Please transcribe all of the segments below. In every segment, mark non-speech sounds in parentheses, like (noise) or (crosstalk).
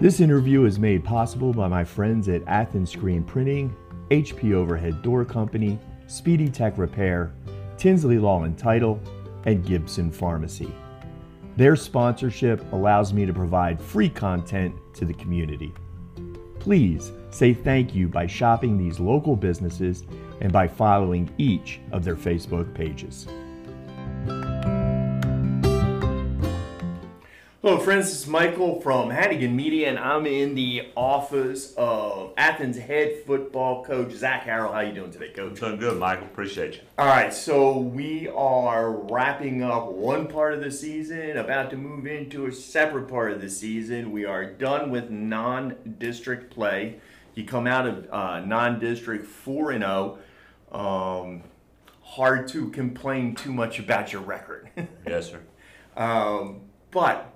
This interview is made possible by my friends at Athens Screen Printing, HP Overhead Door Company, Speedy Tech Repair, Tinsley Law and Title, and Gibson Pharmacy. Their sponsorship allows me to provide free content to the community. Please say thank you by shopping these local businesses and by following each of their Facebook pages. Hello, friends. This is Michael from Hannigan Media, and I'm in the office of Athens head football coach Zac Harrell. How you doing today, Coach? Doing good, Michael. Appreciate you. All right, so we are wrapping up one part of the season, about to move into a separate part of the season. We are done with non-district play. You come out of uh, non-district four and zero. Um, hard to complain too much about your record. (laughs) Yes, sir. Um, but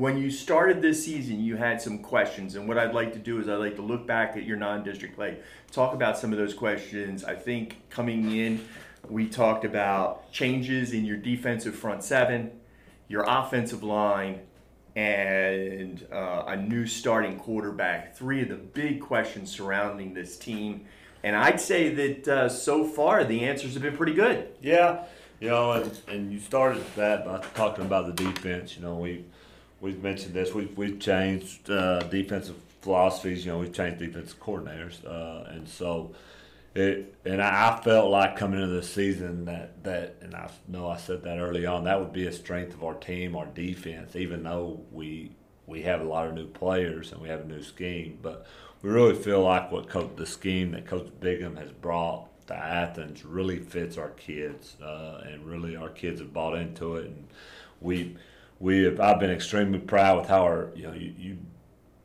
when you started this season, you had some questions, and what I'd like to do is I'd like to look back at your non-district play, talk about some of those questions. I think coming in, we talked about changes in your defensive front seven, your offensive line, and uh, a new starting quarterback. Three of the big questions surrounding this team, and I'd say that uh, so far the answers have been pretty good. Yeah, you know, and, and you started that by talking about the defense. You know, we we've mentioned this. We've we've changed uh, defensive philosophies. You know, we've changed defensive coordinators, uh, and so it. And I, felt like coming into the season that that, and I know I said that early on. That would be a strength of our team, our defense. Even though we we have a lot of new players and we have a new scheme, but we really feel like what the scheme that Coach Bigham has brought to Athens really fits our kids, uh, and really our kids have bought into it, and we we have, I've been extremely proud with how our you know you, you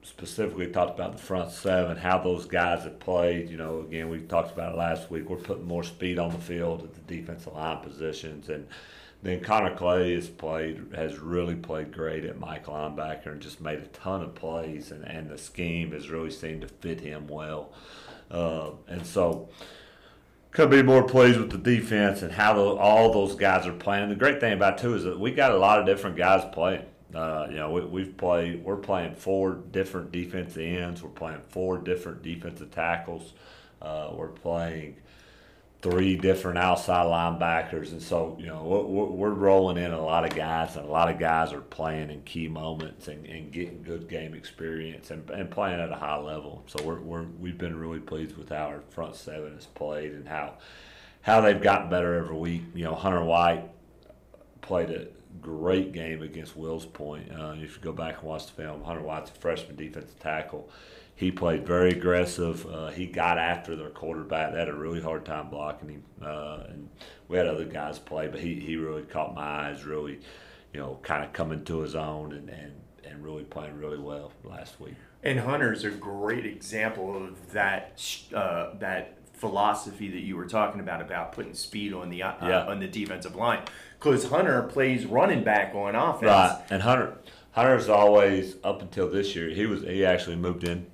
specifically talked about the front seven, how those guys have played. You know, again we talked about it last week. We're putting more speed on the field at the defensive line positions, and then Connor Clay has played has really played great at Mike linebacker and just made a ton of plays, and, and the scheme has really seemed to fit him well, uh, and so could be more pleased with the defense and how the, all those guys are playing. The great thing about too is that we got a lot of different guys playing. Uh, you know, we, we've played. We're playing four different defensive ends. We're playing four different defensive tackles. Uh, we're playing three different outside linebackers, and so you know we're, we're rolling in a lot of guys, and a lot of guys are playing in key moments and, and getting good game experience and, and playing at a high level. So we're, we're we've been really pleased with how our front seven has played and how how they've gotten better every week. You know, Hunter White played a great game against Wills Point. Uh, if you go back and watch the film, Hunter White's a freshman defensive tackle he played very aggressive. Uh, he got after their quarterback. They had a really hard time blocking him. Uh, and we had other guys play, but he, he really caught my eyes, really, you know, kind of coming to his own and, and, and really playing really well last week. And Hunter's a great example of that uh, that philosophy that you were talking about about putting speed on the uh, yeah. on the defensive line because Hunter plays running back on offense. Right, and Hunter Hunter's always up until this year. He was he actually moved in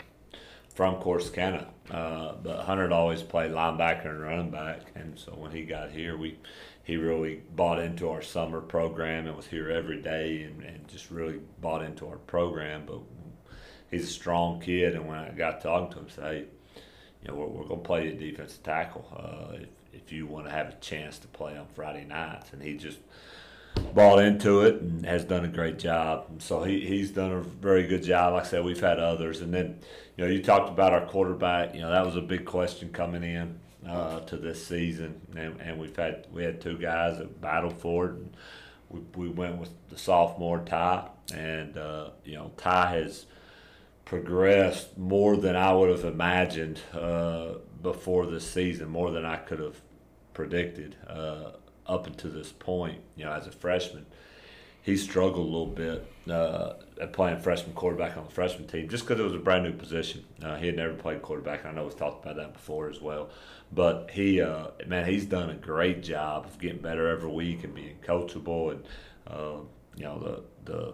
from Corsicana. Uh, but Hunter always played linebacker and running back, and so when he got here, we he really bought into our summer program and was here every day and, and just really bought into our program. But he's a strong kid, and when I got talking to him, say, hey, you know, we're, we're going to play you defensive tackle uh, if, if you want to have a chance to play on Friday nights. And he just bought into it and has done a great job. And so he, he's done a very good job. Like I said, we've had others. And then, you know, you talked about our quarterback. You know, that was a big question coming in uh, to this season. And, and we've had we had two guys that battled for it. And we, we went with the sophomore Ty. And, uh, you know, Ty has progressed more than I would have imagined uh, before this season, more than I could have predicted. Uh, up until this point, you know, as a freshman, he struggled a little bit uh, at playing freshman quarterback on the freshman team just because it was a brand new position. Uh, he had never played quarterback. I know we've talked about that before as well. But he, uh, man, he's done a great job of getting better every week and being coachable. And, uh, you know, the, the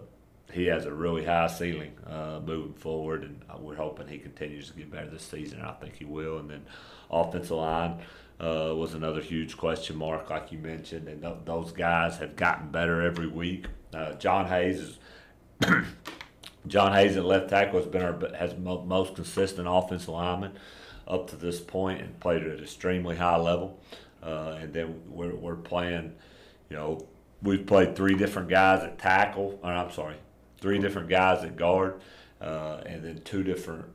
he has a really high ceiling uh, moving forward, and we're hoping he continues to get better this season. I think he will. And then offensive line uh, was another huge question mark, like you mentioned, and th- those guys have gotten better every week. Uh, John Hayes has (coughs) John Hayes at left tackle has been our has most consistent offensive lineman up to this point and played at an extremely high level. Uh, and then we're, we're playing, you know, we've played three different guys at tackle. Or I'm sorry, three different guys at guard, uh, and then two different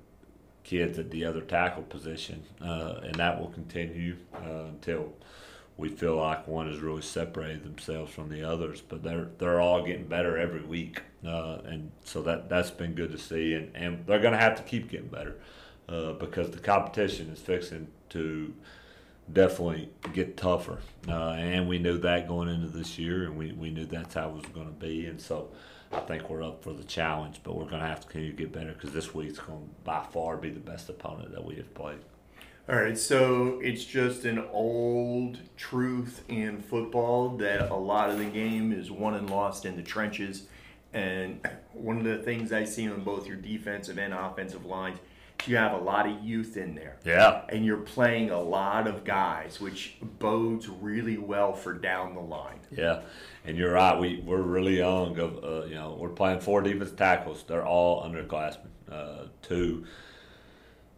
kids at the other tackle position, uh, and that will continue uh, until we feel like one has really separated themselves from the others. But they're they're all getting better every week, uh, and so that that's been good to see. And, and they're going to have to keep getting better uh, because the competition is fixing to definitely get tougher. Uh, and we knew that going into this year, and we, we knew that's how it was going to be. And so I think we're up for the challenge, but we're going to have to continue to get better because this week's going to by far be the best opponent that we have played. All right, so it's just an old truth in football that a lot of the game is won and lost in the trenches. And one of the things I see on both your defensive and offensive lines, you have a lot of youth in there. Yeah. And you're playing a lot of guys, which bodes really well for down the line. Yeah, and you're right. We we're really young. Of uh, you know, we're playing four defensive tackles. They're all underclassmen. Uh, two.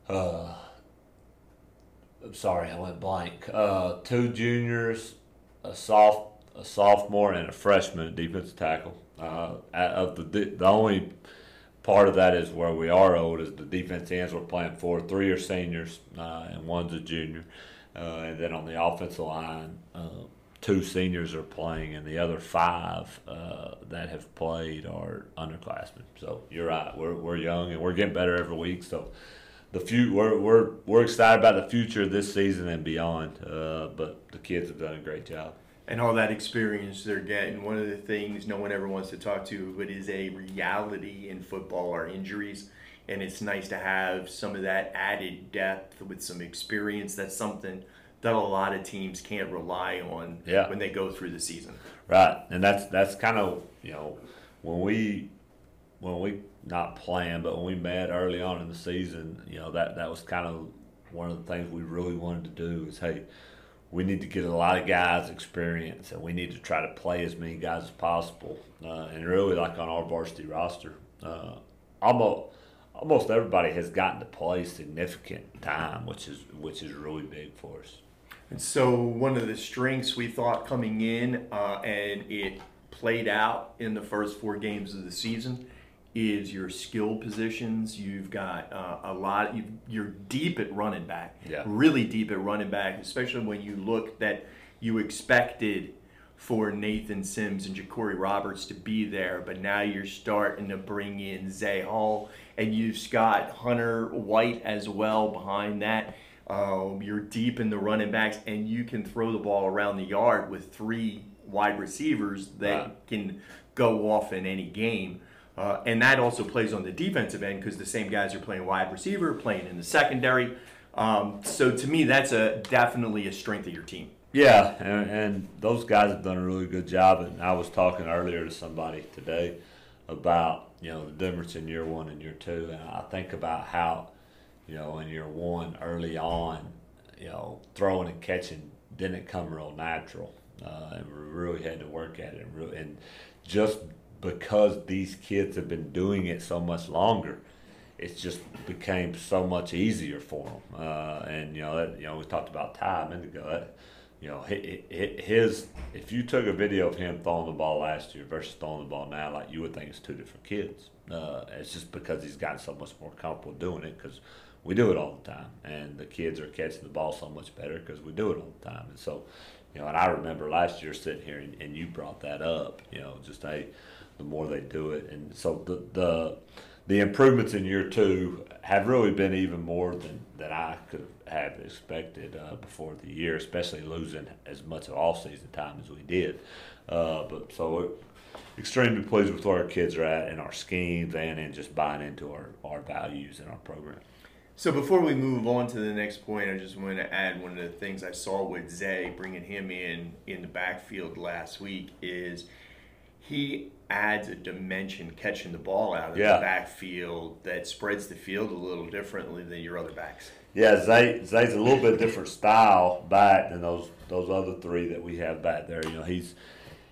Uh, Sorry, I went blank. Uh, two juniors, a soft a sophomore, and a freshman at defensive tackle. Uh, of the the only part of that is where we are old is the defense ends we're playing for. Three are seniors, uh, and one's a junior. Uh, and then on the offensive line, uh, two seniors are playing, and the other five uh, that have played are underclassmen. So you're right. We're, we're young and we're getting better every week. So the few we're, we're we're excited about the future of this season and beyond. Uh, but the kids have done a great job. And all that experience they're getting. One of the things no one ever wants to talk to, but is a reality in football, are injuries. And it's nice to have some of that added depth with some experience. That's something that a lot of teams can't rely on Yeah. when they go through the season. Right, and that's that's kind of you know when we when we not planned, but when we met early on in the season, you know that that was kind of one of the things we really wanted to do is hey, we need to get a lot of guys experience, and we need to try to play as many guys as possible, uh, and really like on our varsity roster, uh, almost almost everybody has gotten to play significant time, which is which is really big for us. And so, one of the strengths we thought coming in, uh, and it played out in the first four games of the season, is your skill positions. You've got uh, a lot. You've, you're deep at running back. Yeah. Really deep at running back, especially when you look that you expected for Nathan Sims and Ja'Cory Roberts to be there, but now you're starting to bring in Zay Hall, and you've got Hunter White as well behind that. Um, you're deep in the running backs, and you can throw the ball around the yard with three wide receivers that can go off in any game. Uh, and that also plays on the defensive end because the same guys are playing wide receiver, playing in the secondary. Um, so to me, that's a definitely a strength of your team. Yeah, and, and those guys have done a really good job. And I was talking earlier to somebody today about you know the difference in year one and year two, and I think about how you know in year one early on, you know throwing and catching didn't come real natural, uh, and we really had to work at it. And, really, and just because these kids have been doing it so much longer, it just became so much easier for them. Uh, and you know, that, you know, we talked about a minute ago. That, you know, hi- hi- his if you took a video of him throwing the ball last year versus throwing the ball now, like you would think it's two different kids. Uh, it's just because he's gotten so much more comfortable doing it because we do it all the time, and the kids are catching the ball so much better because we do it all the time. And so, you know, and I remember last year sitting here and, and you brought that up. You know, just hey, the more they do it, and so the the the improvements in year two have really been even more than, than I could have expected uh, before the year, especially losing as much of all season time as we did. Uh, but so we're extremely pleased with where our kids are at in our schemes and in just buying into our, our values and our program. So before we move on to the next point, I just want to add one of the things I saw with Zay bringing him in in the backfield last week is he adds a dimension catching the ball out of Yeah. the backfield that spreads the field a little differently than your other backs. Yeah, Zay Zay's a little bit different style back than those those other three that we have back there. You know, he's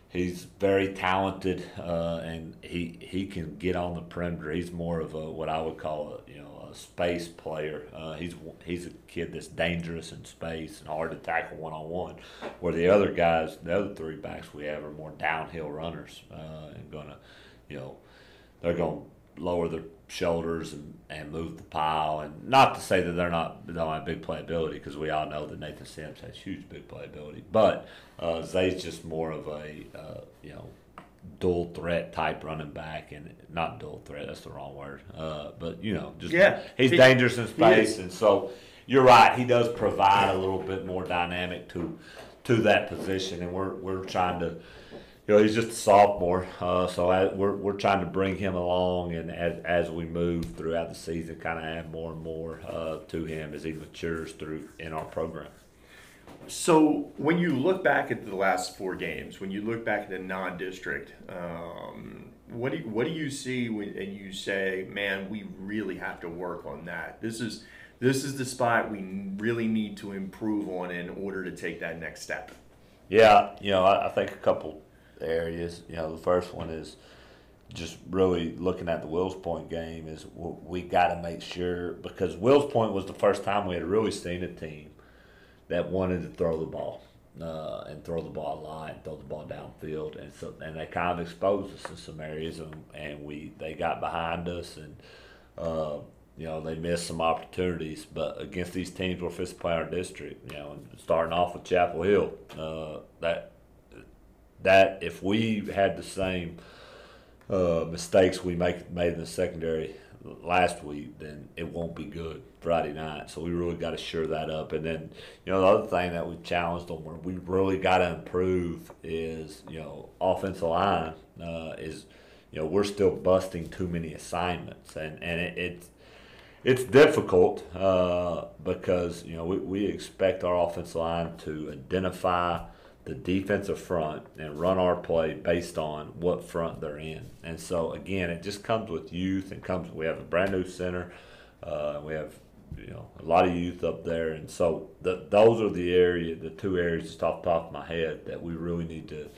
he's very talented, uh, and he he can get on the perimeter. He's more of a what I would call a you know space player. Uh, he's he's a kid that's dangerous in space and hard to tackle one on one. Where the other guys, the other three backs we have, are more downhill runners uh, and gonna, you know, they're gonna lower their shoulders and, and move the pile. And not to say that they're not don't have big playability because we all know that Nathan Sims has huge big playability, but uh, Zay's just more of a uh, you know dual threat type running back and not dual threat that's the wrong word uh, but you know just Yeah. he's He- dangerous in space and so you're right he does provide a little bit more dynamic to to that position and we're we're trying to you know he's just a sophomore uh, so I, we're, we're trying to bring him along and as, as we move throughout the season kind of add more and more uh, to him as he matures through in our program So when you look back at the last four games, when you look back at the non-district, um, what do you, what do you see when and you say, man, we really have to work on that. This is this is the spot we really need to improve on in order to take that next step. Yeah, you know, I, I think a couple areas. You know, the first one is just really looking at the Wills Point game is we got to make sure because Wills Point was the first time we had really seen a team that wanted to throw the ball uh, and throw the ball a lot and throw the ball downfield, and so and they kind of exposed us in some areas, and, and we they got behind us and. Uh, you know, they missed some opportunities, but against these teams we're to play our district, you know, starting off with Chapel Hill, uh, that that if we had the same uh, mistakes we make made in the secondary last week, then it won't be good Friday night. So we really got to shore that up. And then, you know, the other thing that we challenged them where we really got to improve is, you know, offensive line uh, is, you know, we're still busting too many assignments, and and it, it's it's difficult uh, because you know we, we expect our offensive line to identify the defensive front and run our play based on what front they're in. And so again, it just comes with youth and comes. We have a brand new center. Uh, we have you know a lot of youth up there, and so the, those are the area, the two areas just off the top of my head that we really need to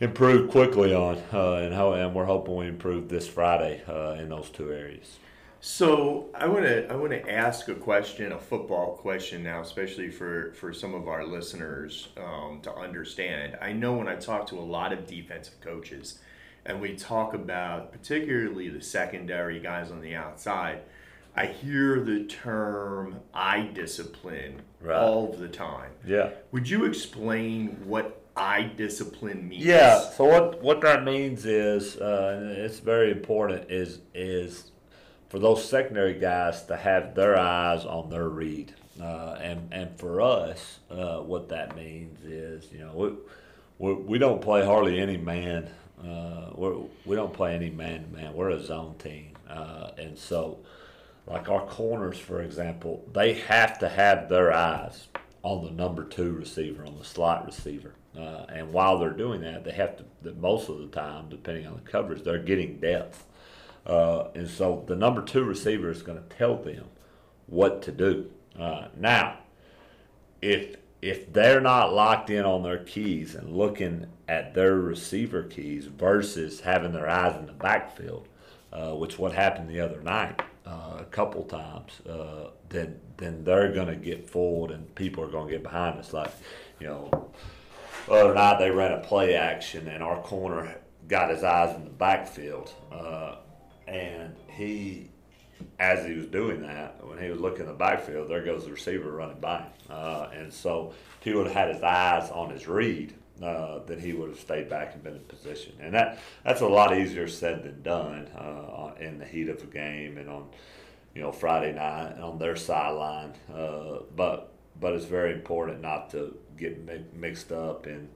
improve quickly on, uh, and how and we're hoping we improve this Friday uh, in those two areas. So I want to I want to ask a question, a football question now, especially for for some of our listeners um, to understand. I know when I talk to a lot of defensive coaches, and we talk about particularly the secondary guys on the outside, I hear the term "eye discipline" Right. all the time. Yeah. Would you explain what eye discipline means? Yeah. So what what that means is, uh, it's very important, is is for those secondary guys to have their eyes on their read, uh, and and for us, uh, what that means is, you know, we we, we don't play hardly any man. Uh, we're, we don't play any man to man. We're a zone team, uh, and so like our corners, for example, they have to have their eyes on the number two receiver, on the slot receiver. Uh, and while they're doing that, they have to, most of the time, depending on the coverage, they're getting depth. Uh, and so the number two receiver is going to tell them what to do. Uh, now, if if they're not locked in on their keys and looking at their receiver keys versus having their eyes in the backfield, uh, which what happened the other night uh, a couple times, uh, then then they're going to get fooled and people are going to get behind us. Like, you know, the other night they ran a play action and our corner got his eyes in the backfield, uh, and he as he was doing that, when he was looking in the backfield, there goes the receiver running by him. Uh, and so if he would have had his eyes on his read, uh, then he would have stayed back and been in position. And that that's a lot easier said than done uh, in the heat of a game and on you know Friday night on their sideline. Uh, but but it's very important not to get mi- mixed up in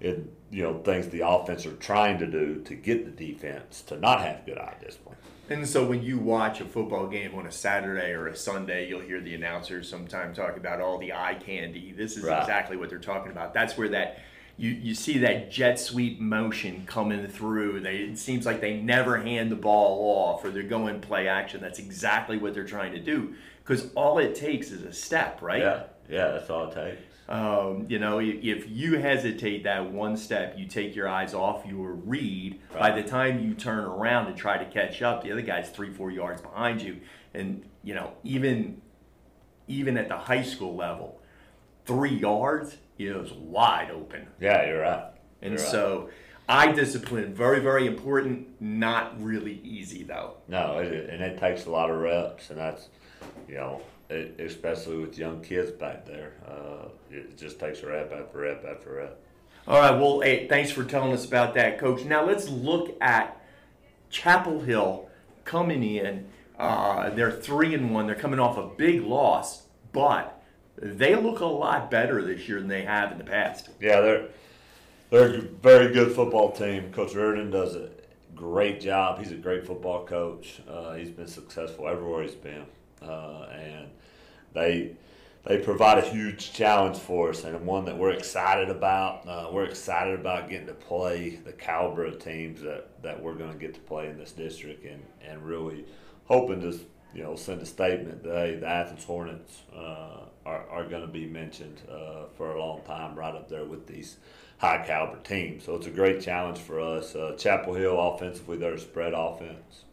in you know things the offense are trying to do to get the defense to not have good eye discipline. And so when you watch a football game on a Saturday or a Sunday, you'll hear the announcers sometimes talk about all the eye candy. This is Right. exactly what they're talking about. That's where that you, you see that jet sweep motion coming through. They it seems like they never hand the ball off or they're going play action. That's exactly what they're trying to do. Because all it takes is a step, right? Yeah, yeah, that's all it takes. Um, you know, if, you hesitate that one step, you take your eyes off your read. By the time you turn around and try to catch up, the other guy's three, four yards behind you. And you know, even even at the high school level, three yards is wide open. Yeah, you're right. And You're right. so, eye discipline very, very important. Not really easy though. No, it, and it takes a lot of reps, and that's, you know, especially with young kids back there, uh, it just takes a rep after rep after rep. All right. Well, hey, thanks for telling us about that, Coach. Now let's look at Chapel Hill coming in. Uh, they're three and one. They're coming off a big loss, but they look a lot better this year than they have in the past. Yeah, they're they're a very good football team. Coach Reardon does a great job. He's a great football coach. Uh, he's been successful everywhere he's been, uh, and they they provide a huge challenge for us and one that we're excited about. Uh, we're excited about getting to play the caliber of teams that, that we're going to get to play in this district, and, and really hoping to you know send a statement that hey, the Athens Hornets uh, are, are going to be mentioned uh, for a long time, right up there with these high caliber teams. So it's a great challenge for us. Uh, Chapel Hill offensively, they're a spread offense.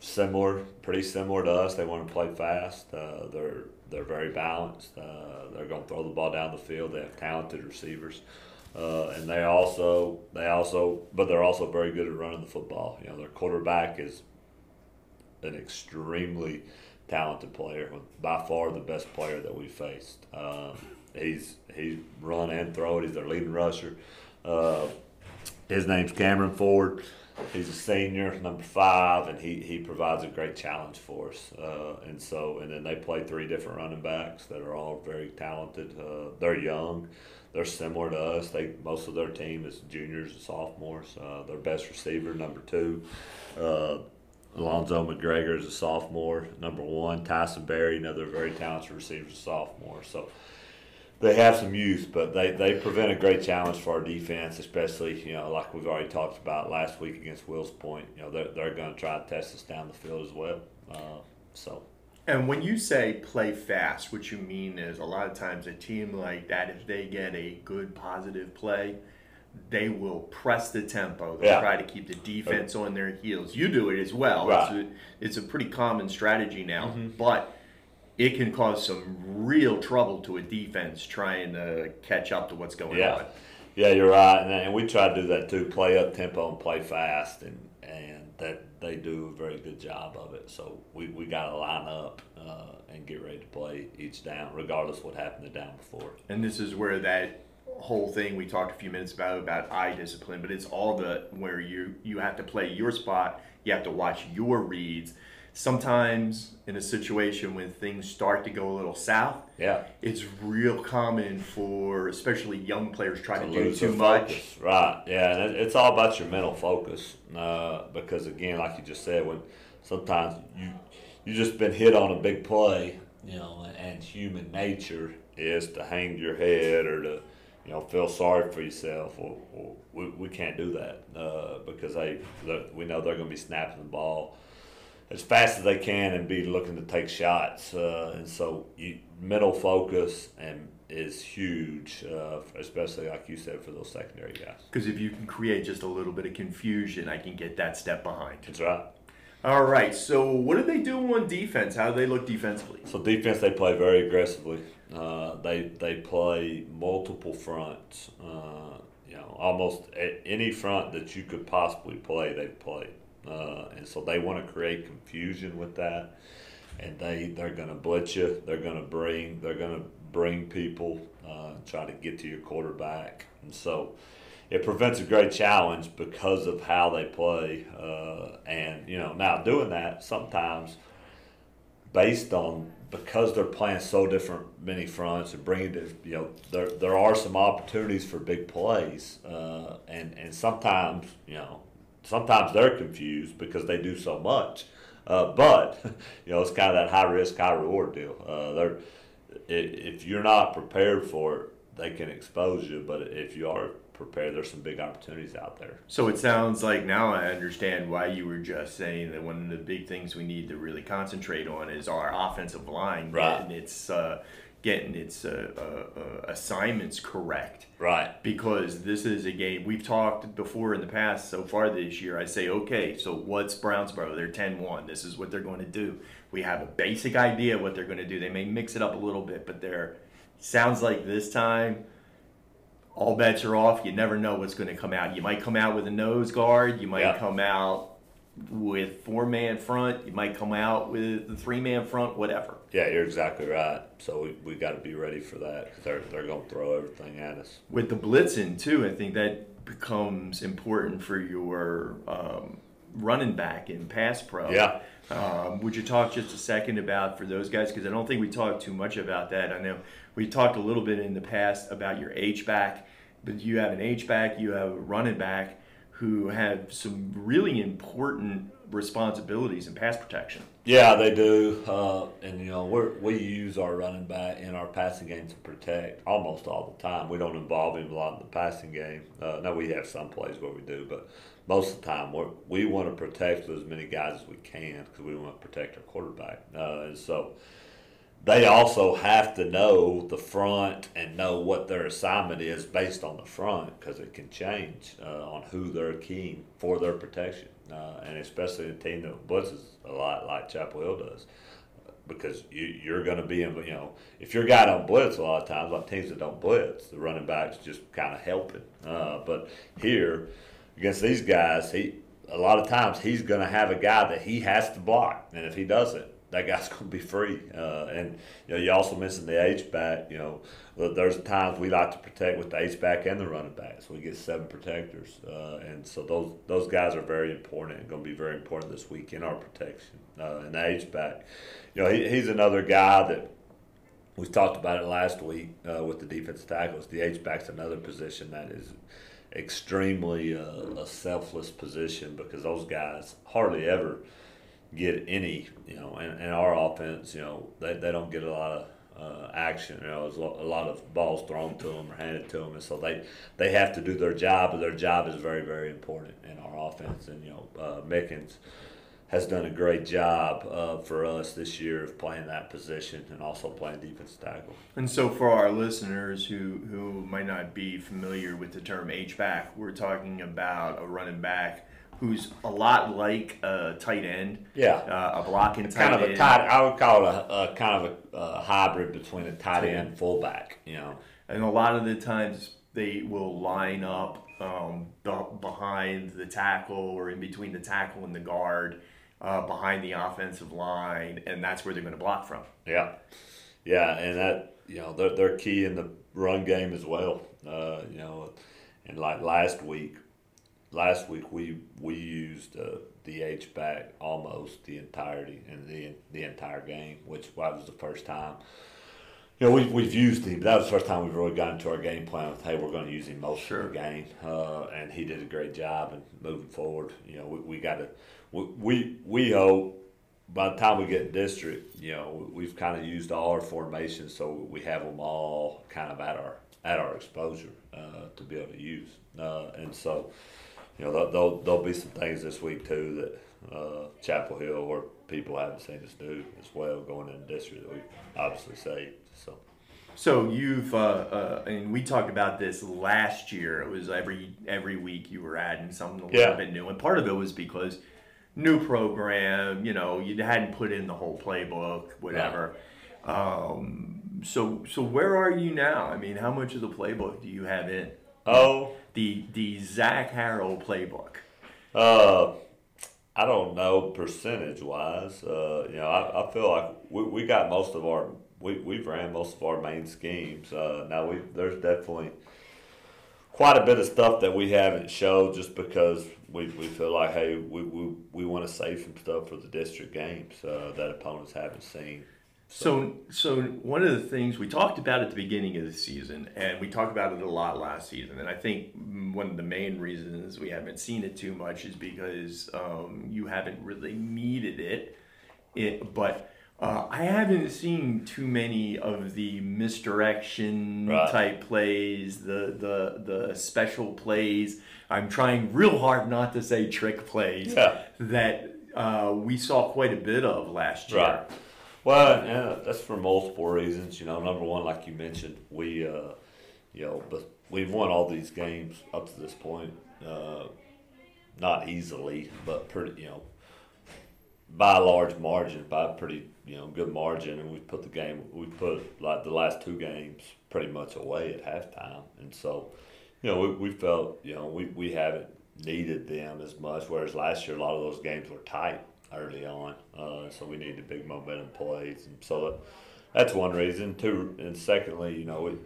Similar, pretty similar to us. They want to play fast. Uh, they're they're very balanced. Uh, they're going to throw the ball down the field. They have talented receivers, uh, and they also they also but they're also very good at running the football. You know, their quarterback is an extremely talented player, by far the best player that we faced. Um, he's he's run and throw it. He's their leading rusher. Uh, his name's Cameron Ford. He's a senior, number five, and he, he provides a great challenge for us. Uh, and so, and then they play three different running backs that are all very talented. Uh, they're young. They're similar to us. They most of their team is juniors and sophomores. Uh, their best receiver, number two, uh, Alonzo McGregor is a sophomore. Number one, Tyson Berry, another very talented receiver, sophomore. So they have some youth, but they, they present a great challenge for our defense, especially, you know, like we've already talked about last week against Wills Point. You know, they're, they're going to try to test us down the field as well. Uh, so. And when you say play fast, what you mean is a lot of times a team like that, if they get a good positive play, they will press the tempo. They'll Yeah. try to keep the defense on their heels. You do it as well. Right. Mm-hmm. It's, a, it's a pretty common strategy now, but it can cause some real trouble to a defense trying to catch up to what's going Yeah, on. yeah, you're right, and, and we try to do that too. Play up tempo and play fast, and and that they do a very good job of it. So we, we got to line up uh, and get ready to play each down, regardless what happened the down before. And this is where that whole thing we talked a few minutes about about eye discipline, but it's all the where you you have to play your spot, you have to watch your reads. Sometimes in a situation when things start to go a little south, Yeah, it's real common for especially young players try to, do lose too much. focus. Right. Yeah, and it's all about your mental focus. Uh, because again, like you just said, when sometimes you you just been hit on a big play, you know, and human nature is to hang your head or to you know feel sorry for yourself. Or, or we, we can't do that uh, because they they- we know they're going to be snapping the ball as fast as they can and be looking to take shots. Uh, and so you, mental focus and is huge, uh, especially like you said for those secondary guys. Because if you can create just a little bit of confusion, I can get that step behind. That's right. All right. So what do they do on defense? How do they look defensively? So defense, they play very aggressively. Uh, they they play multiple fronts. Uh, you know, almost any front that you could possibly play, they play. Uh, and so they want to create confusion with that, and they they're going to blitz you. They're going to bring they're going to bring people, uh, try to get to your quarterback, and so it prevents a great challenge because of how they play. Uh, and you know, now doing that sometimes based on because they're playing so different many fronts and bringing to you know there there are some opportunities for big plays uh, and and sometimes you know sometimes they're confused because they do so much uh, but (laughs) you know it's kind of that high risk high reward deal uh, they're if you're not prepared for it they can expose you but if you are prepared there's some big opportunities out there So it sounds like now I understand why you were just saying that one of the big things we need to really concentrate on is our offensive line. Right. And it's uh, getting its uh, uh, uh, assignments correct. Right. Because this is a game we've talked before in the past so far this year. I say, okay, so what's Brownsboro? They're 10 1. This is what they're going to do. We have a basic idea what they're going to do. They may mix it up a little bit, but they're sounds like this time all bets are off. You never know what's going to come out. You might come out with a nose guard. You might Yeah. come out with four man front. You might come out with the three man front. Whatever. Yeah, you're exactly right. So we, we got to be ready for that because they're, they're going to throw everything at us. With the blitzing too, I think that becomes important for your um, running back in pass pro. Yeah. Um, would you talk just a second about for those guys? Because I don't think we talked too much about that. I know we talked a little bit in the past about your H back, but you have an H back, you have a running back who have some really important responsibilities in pass protection. Yeah, they do. Uh, and, you know, we're, we use our running back in our passing game to protect almost all the time. We don't involve him a lot in the passing game. Uh, now, we have some plays where we do, but most of the time we want to protect as many guys as we can because we want to protect our quarterback. Uh, and so they also have to know the front and know what their assignment is based on the front because it can change uh, on who they're keying for their protection. Uh, and especially a team that blitzes a lot like Chapel Hill does. Because you, you're going to be in, you know, if your guy don't blitz a lot of times on teams that don't blitz, the running back's just kind of helping. Uh, but here, against these guys, he a lot of times he's going to have a guy that he has to block, and if he doesn't, that guy's (laughs) going to be free. Uh, and you know, you also mentioned the H back. You know, there's times we like to protect with the H back and the running back, so we get seven protectors, uh, and so those those guys are very important and going to be very important this week in our protection. Uh, and the H back, you know, he, he's another guy that. We talked about it last week uh, with the defensive tackles. The H back's another position that is extremely uh, a selfless position because those guys hardly ever get any, you know, in, in our offense, you know, they, they don't get a lot of uh, action. You know, there's a lot of balls thrown to them or handed to them, and so they they have to do their job, but their job is very very important in our offense. And you know, uh, Mickens has done a great job uh, for us this year of playing that position and also playing defensive tackle. And so, for our listeners who, who might not be familiar with the term H back, we're talking about a running back who's a lot like a tight end. Yeah. Uh, a blocking tight kind of end. a tight. I would call it a, a kind of a, a hybrid between a tight end and fullback. You know. And a lot of the times they will line up um, behind the tackle or in between the tackle and the guard, uh, behind the offensive line, and that's where they're going to block from. Yeah, yeah, and that you know they're they're key in the run game as well. Uh, you know, and like last week, last week we we used uh, the H back almost the entirety and the the entire game, which was the first time. You know, we, we've used him. but That was the first time we've really got into our game plan with, hey, we're going to use him most Sure. of the game. Uh, and he did a great job. And moving forward, you know, we, we got to, we, we, we hope by the time we get district, you know, we've kind of used all our formations, so we have them all kind of at our at our exposure uh, to be able to use. Uh, and so, you know, there'll, there'll, be some things this week too that uh, Chapel Hill or people haven't seen us do as well going into district that we obviously saved. So. So you've, uh, uh, and we talked about this last year. It was every every week you were adding something a little Yeah. bit new, and part of it was because new program. You know, you hadn't put in the whole playbook, whatever. Um, so so where are you now? I mean, how much of the playbook do you have in Oh, the the Zac Harrell playbook? Uh, I don't know percentage wise. Uh, you know, I, I feel like we, we got most of our we we've ran most of our main schemes. Uh, now we there's definitely quite a bit of stuff that we haven't showed just because we, we feel like hey we, we, we want to save some stuff for the district games uh, that opponents haven't seen. So, so one of the things we talked about at the beginning of the season, and we talked about it a lot last season, and I think one of the main reasons we haven't seen it too much is because um, you haven't really needed it. it but uh, I haven't seen too many of the misdirection Right. type plays, the the the special plays. I'm trying real hard not to say trick plays Yeah. that uh, we saw quite a bit of last year. Right. Well, yeah, that's for multiple reasons. You know, number one, like you mentioned, we, uh, you know, but we've won all these games up to this point. Uh, not easily, but pretty, you know, by a large margin, by a pretty, you know, good margin. And we put the game, we put like the last two games pretty much away at halftime. And so, you know, we, we felt, you know, we, we haven't needed them as much. Whereas last year, a lot of those games were tight early on. Uh, so we needed big momentum plays. And so that, that's one reason. Two, and secondly, you know, we,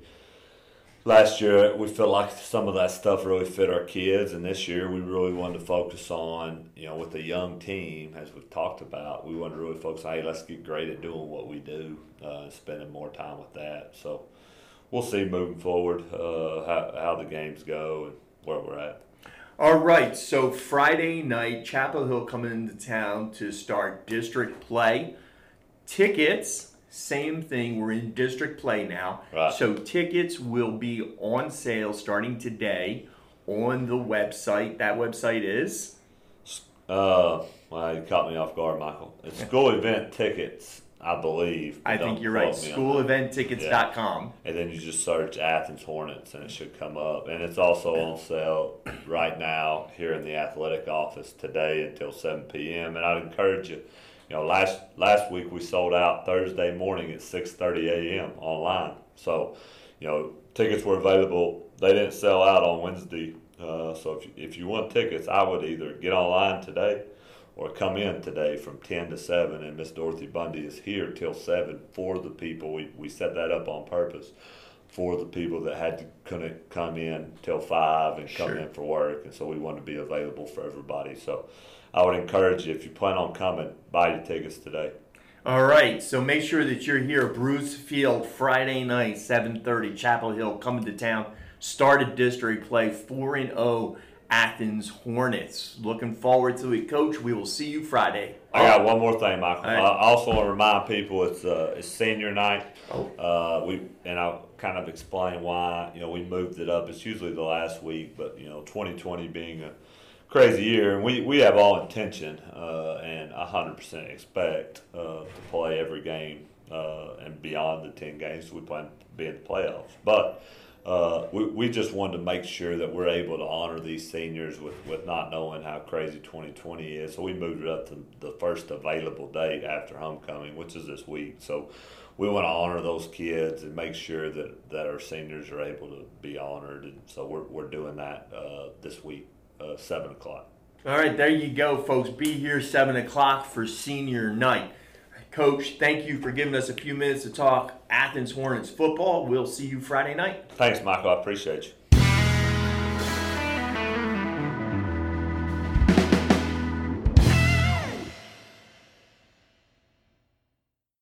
last year we felt like some of that stuff really fit our kids and this year we really wanted to focus on you know with a young team as we've talked about we wanted to really focus hey let's get great at doing what we do uh, spending more time with that so we'll see moving forward uh, how, how the games go and where we're at all right so friday night chapel hill coming into town to start district play tickets same thing. We're in district play now. Right. So tickets will be on sale starting today on the website. That website is? Uh, well, you caught me off guard, Michael. It's school event tickets, I believe. I think you're right. Schooleventtickets.com. Yeah. And then you just search Athens Hornets and it should come up. And it's also on sale right now here in the athletic office today until 7 p.m. And I'd encourage you you know, last last week we sold out Thursday morning at 6:30 a.m. online. So, you know, tickets were available. They didn't sell out on Wednesday. Uh, so if you, if you want tickets, I would either get online today or come in today from 10 to 7 and Miss Dorothy Bundy is here till 7 for the people we, we set that up on purpose for the people that had to couldn't come in till 5 and come Sure. in for work and so we want to be available for everybody so I would encourage you if you plan on coming, buy your tickets today. All right, so make sure that you're here, Bruce Field, Friday night, 7:30, Chapel Hill, coming to town. Started district play, four and zero, Athens Hornets. Looking forward to it, Coach. We will see you Friday. I got one more thing, Michael. Right. I also want to remind people it's uh, it's senior night. Oh. Uh, we and I'll kind of explain why. You know, we moved it up. It's usually the last week, but you know, 2020 being a crazy year, and we, we have all intention uh, and hundred percent expect uh, to play every game uh, and beyond the ten games we plan to be in the playoffs. But uh, we, we just wanted to make sure that we're able to honor these seniors with, with not knowing how crazy 2020 is. So we moved it up to the first available date after homecoming, which is this week. So we want to honor those kids and make sure that, that our seniors are able to be honored. And so we're, we're doing that uh, this week, uh, 7 o'clock. All right, there you go, folks. Be here 7 o'clock for senior night. Coach, thank you for giving us a few minutes to talk Athens Hornets football. We'll see you Friday night. Thanks, Michael. I appreciate you.